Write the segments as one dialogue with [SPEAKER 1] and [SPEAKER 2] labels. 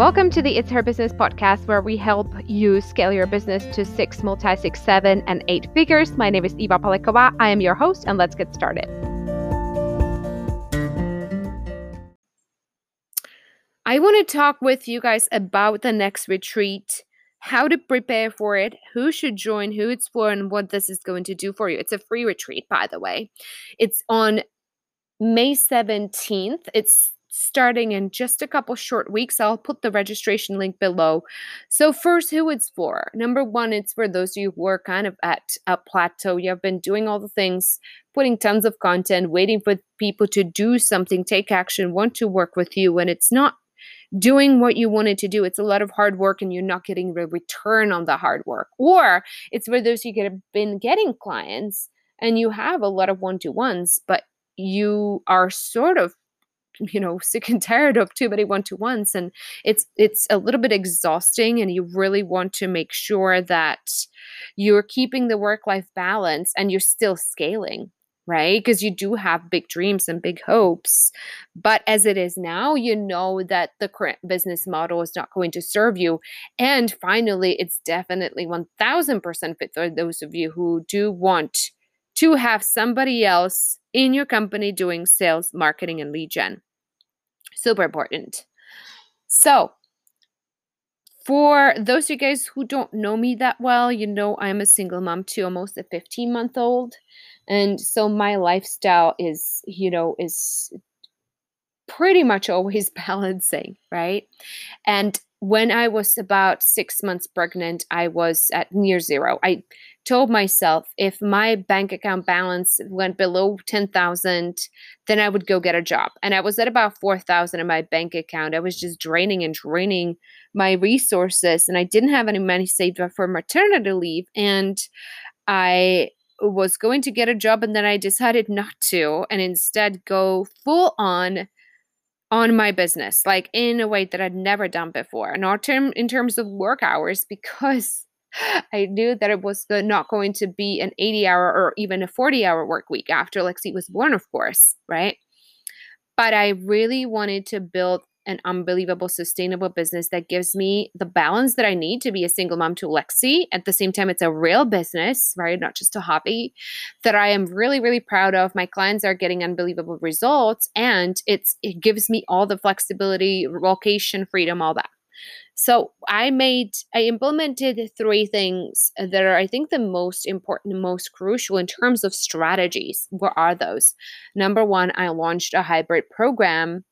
[SPEAKER 1] Welcome to the It's Her Business podcast, where we help you scale your business to six, multi six, seven, and eight figures. My name is Eva Palekova. I am your host, and let's get started. I want to talk with you guys about the next retreat, how to prepare for it, who should join, who it's for, and what this is going to do for you. It's a free retreat, by the way. It's on May 17th. It's starting in just a couple short weeks. I'll put the registration link below. So, first, who it's for? Number one, it's for those of you who are kind of at a plateau. You have been doing all the things, putting tons of content, waiting for people to do something, take action, want to work with you, and it's not doing what you wanted to do. It's a lot of hard work and you're not getting the return on the hard work. Or it's for those who have been getting clients and you have a lot of one to ones, but you are sort of you know sick and tired of too many one-to-ones and it's it's a little bit exhausting and you really want to make sure that you're keeping the work-life balance and you're still scaling right? Because you do have big dreams and big hopes but as it is now you know that the current business model is not going to serve you and finally it's definitely 1000% fit for those of you who do want to have somebody else in your company doing sales marketing and lead gen super important. So, for those of you guys who don't know me that well, you know I'm a single mom to almost a 15 month old. And so my lifestyle is, you know, is pretty much always balancing, right? And when I was about six months pregnant, I was at near zero. I told myself if my bank account balance went below 10,000, then I would go get a job. And I was at about 4,000 in my bank account. I was just draining and draining my resources and I didn't have any money saved up for maternity leave and I was going to get a job and then I decided not to and instead go full on on my business, like in a way that I'd never done before. Not term, in terms of work hours, because I knew that it was not going to be an 80 hour or even a 40 hour work week after Lexi was born, of course, right? But I really wanted to build an unbelievable sustainable business that gives me the balance that I need to be a single mom to Lexi. At the same time, it's a real business, right? Not just a hobby that I am really, really proud of. My clients are getting unbelievable results and it's it gives me all the flexibility, location, freedom, all that. So I made, I implemented three things that are, I think, the most important, most crucial in terms of strategies. What are those? Number one, I launched a hybrid program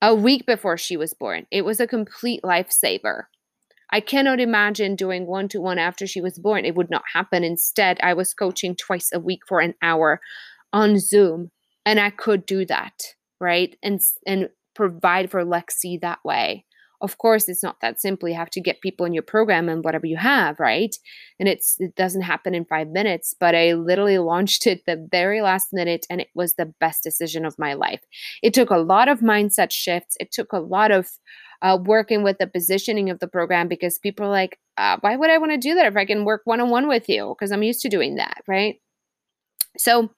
[SPEAKER 1] a week before she was born. It was a complete lifesaver. I cannot imagine doing one to one after she was born. It would not happen. Instead, I was coaching twice a week for an hour on Zoom, and I could do that, right? And and provide for Lexi that way. Of course, it's not that simple. You have to get people in your program and whatever you have, right? And it's it doesn't happen in five minutes. But I literally launched it the very last minute, and it was the best decision of my life. It took a lot of mindset shifts. It took a lot of uh, working with the positioning of the program because people are like, uh, why would I want to do that if I can work one on one with you? Because I'm used to doing that, right? So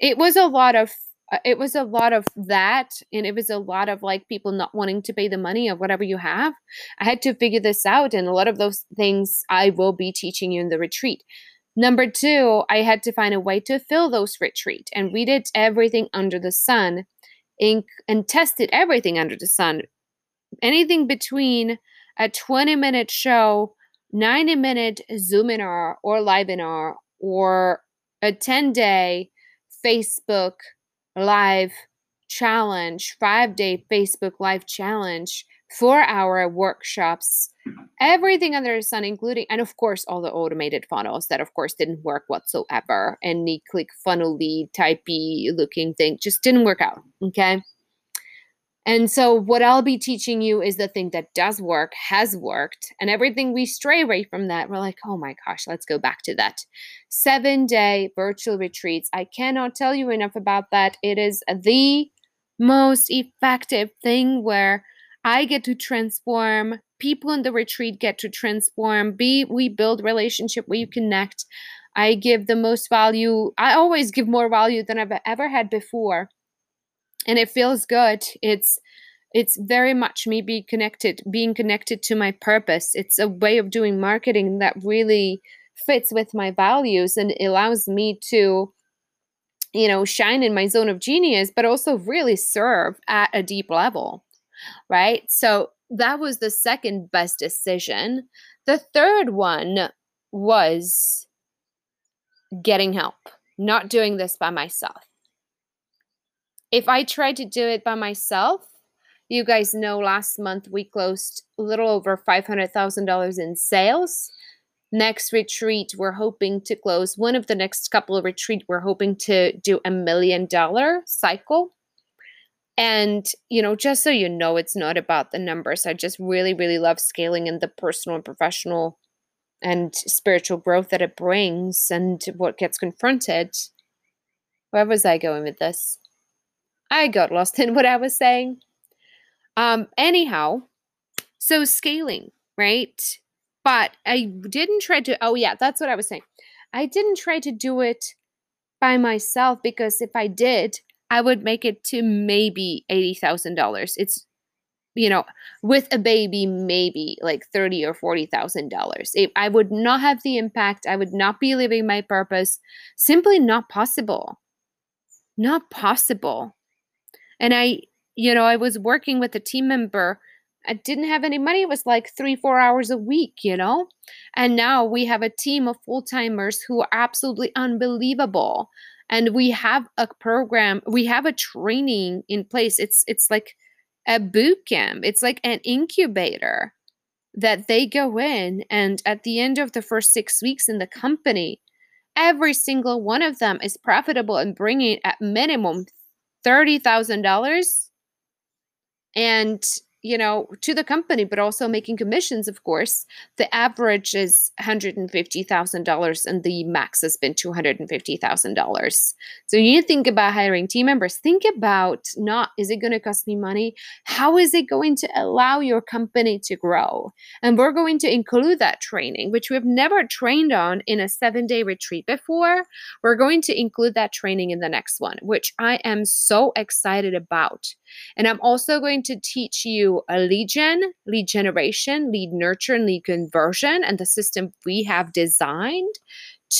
[SPEAKER 1] it was a lot of Uh, it was a lot of that and it was a lot of like people not wanting to pay the money of whatever you have. I had to figure this out and a lot of those things i will be teaching you in the retreat. Number two i had to find a way to fill those retreat and we did everything under the sun and, and tested everything under the sun. Anything between a 20 minute show 90 minute zoominar or livenar or a 10 day facebook live challenge, five day Facebook live challenge, four hour workshops, everything under the sun, including, and of course, all the automated funnels that, of course, didn't work whatsoever. Any click funnel lead typey looking thing just didn't work out. Okay. And so, what I'll be teaching you is the thing that does work, has worked, and everything we stray away from that, we're like, oh my gosh, let's go back to that. Seven day virtual retreats. I cannot tell you enough about that. It is the most effective thing where I get to transform, people in the retreat get to transform, be we build relationship, we connect. I give the most value. I always give more value than I've ever had before and it feels good. It's it's very much me being connected being connected to my purpose. It's a way of doing marketing that really fits with my values and allows me to you know shine in my zone of genius but also really serve at a deep level right? So that was the second best decision. The third one was getting help not doing this by myself if i tried to do it by myself you guys know last month we closed a little over $500000 in sales. Next retreat we're hoping to close one of the next couple of retreat we're hoping to do a million dollar cycle. And you know just so you know it's not about the numbers. I just really really love scaling and the personal and professional and spiritual growth that it brings and what gets confronted. Where was i going with this i got lost in what i was saying um anyhow so scaling right but I didn't try to, oh, yeah, that's what I was saying. I didn't try to do it by myself because if I did, I would make it to maybe $80,000. It's, you know, with a baby, maybe like thirty or forty thousand dollars. I would not have the impact. I would not be living my purpose. Simply not possible. Not possible. And I, you know, I was working with a team member I didn't have any money. It was like three, four hours a week, you know? And now we have a team of full timers who are absolutely unbelievable. And we have a program, we have a training in place. It's it's like a boot camp, it's like an incubator that they go in. And at the end of the first six weeks in the company, every single one of them is profitable and bringing at minimum $30,000 and you know, to the company, but also making commissions, of course. The average is $150,000 and the max has been $250,000. So you need to think about hiring team members. Think about not, is it going to cost me money? How is it going to allow your company to grow? And we're going to include that training, which we've never trained on in a seven day retreat before. We're going to include that training in the next one, which I am so excited about. And I'm also going to teach you a lead gen, lead generation, lead nurture, and lead conversion, and the system we have designed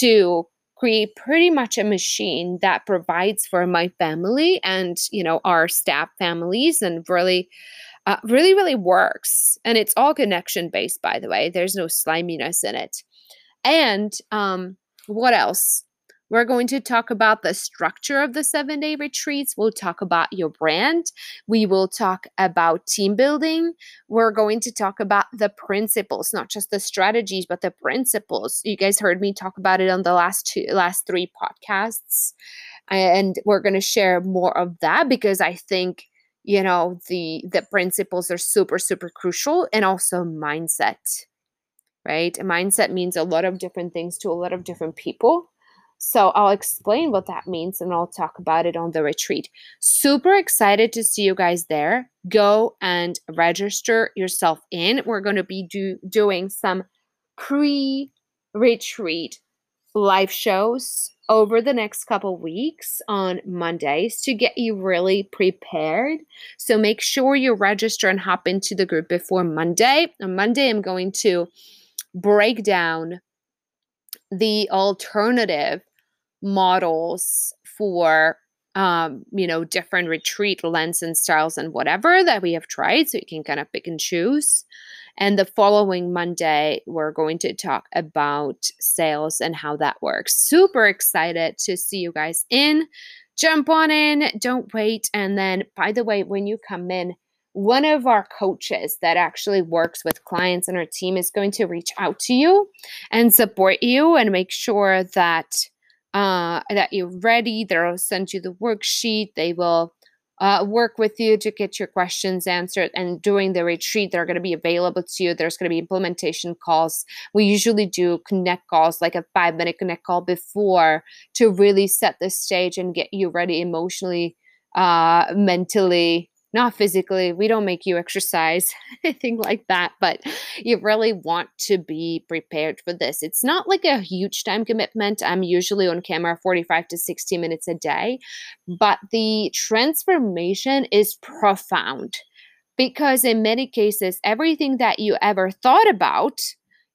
[SPEAKER 1] to create pretty much a machine that provides for my family and you know our staff families and really uh, really really works. And it's all connection based by the way. There's no sliminess in it. And um what else we're going to talk about the structure of the seven day retreats. We'll talk about your brand. We will talk about team building. We're going to talk about the principles, not just the strategies, but the principles. You guys heard me talk about it on the last two, last three podcasts. And we're going to share more of that because I think you know the the principles are super super crucial and also mindset right mindset means a lot of different things to a lot of different people so I'll explain what that means and I'll talk about it on the retreat. Super excited to see you guys there. Go and register yourself in. We're going to be do, doing some pre retreat live shows over the next couple weeks on Mondays to get you really prepared. So make sure you register and hop into the group before Monday. On Monday, I'm going to break down the alternative models for um, you know, different retreat lens and styles and whatever that we have tried. So you can kind of pick and choose. And the following Monday, we're going to talk about sales and how that works. Super excited to see you guys in. Jump on in, don't wait. And then, by the way, when you come in, one of our coaches that actually works with clients and our team is going to reach out to you and support you and make sure that uh, that you're ready. They'll send you the worksheet. They will uh, work with you to get your questions answered. And during the retreat, they're going to be available to you. There's going to be implementation calls. We usually do connect calls, like a five minute connect call before to really set the stage and get you ready emotionally, uh, mentally, not physically. We don't make you exercise, anything like that, but you really want to be prepared for this. It's not like a huge time commitment. I'm usually on camera 45 to 60 minutes a day, but the transformation is profound because in many cases, everything that you ever thought about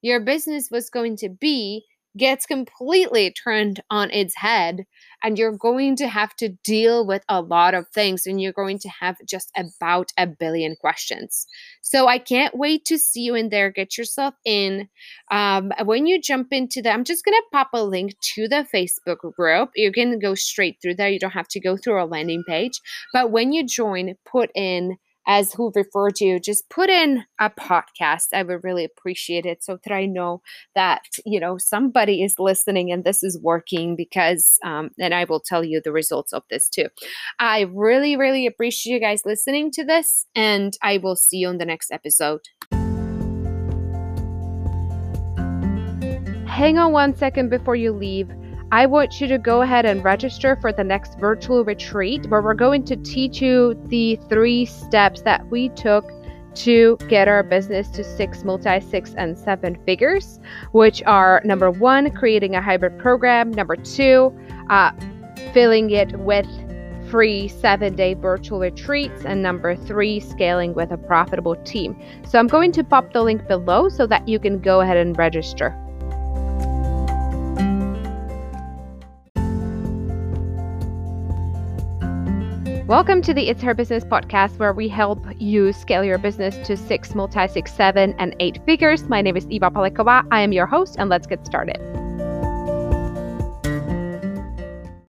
[SPEAKER 1] your business was going to be gets completely turned on its head and you're going to have to deal with a lot of things and you're going to have just about a billion questions. So i can't wait to see you in there. Get yourself in. Um, when you jump into that i'm just going to pop a link to the facebook group. You can go straight through there. You don't have to go through a landing page. But when you join put in as who referred you, just put in a podcast. I would really appreciate it so that I know that, you know, somebody is listening and this is working because, um, and I will tell you the results of this too. I really, really appreciate you guys listening to this and I will see you on the next episode. Hang on one second before you leave. I want you to go ahead and register for the next virtual retreat where we're going to teach you the three steps that we took to get our business to six, multi six, and seven figures, which are number one, creating a hybrid program, number two, uh, filling it with free seven day virtual retreats, and number three, scaling with a profitable team. So I'm going to pop the link below so that you can go ahead and register. Welcome to the It's Her Business podcast, where we help you scale your business to six, multi, six, seven, and eight figures. My name is Eva Palikova. I am your host, and let's get started.